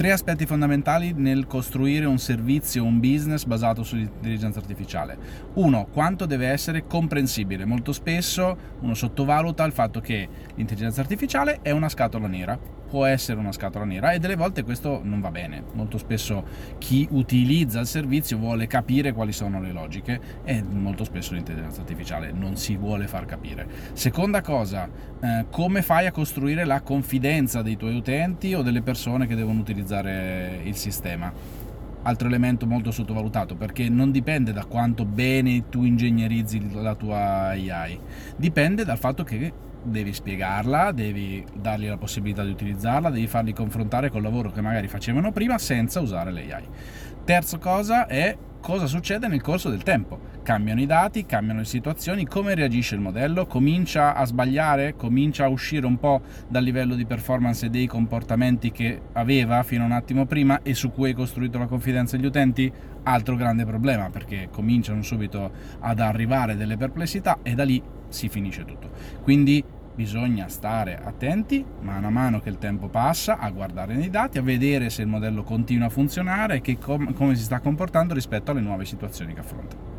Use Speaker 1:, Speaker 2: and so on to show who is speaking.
Speaker 1: Tre aspetti fondamentali nel costruire un servizio, un business basato sull'intelligenza artificiale. Uno, quanto deve essere comprensibile. Molto spesso uno sottovaluta il fatto che l'intelligenza artificiale è una scatola nera, può essere una scatola nera e delle volte questo non va bene. Molto spesso chi utilizza il servizio vuole capire quali sono le logiche e molto spesso l'intelligenza artificiale non si vuole far capire. Seconda cosa, eh, come fai a costruire la confidenza dei tuoi utenti o delle persone che devono utilizzare il sistema. Altro elemento molto sottovalutato perché non dipende da quanto bene tu ingegnerizzi la tua AI, dipende dal fatto che devi spiegarla, devi dargli la possibilità di utilizzarla, devi farli confrontare col lavoro che magari facevano prima senza usare l'AI. Terza cosa è cosa succede nel corso del tempo. Cambiano i dati, cambiano le situazioni, come reagisce il modello, comincia a sbagliare, comincia a uscire un po' dal livello di performance e dei comportamenti che aveva fino a un attimo prima e su cui hai costruito la confidenza degli utenti, altro grande problema perché cominciano subito ad arrivare delle perplessità e da lì si finisce tutto. Quindi bisogna stare attenti mano a mano che il tempo passa a guardare nei dati, a vedere se il modello continua a funzionare e com- come si sta comportando rispetto alle nuove situazioni che affronta.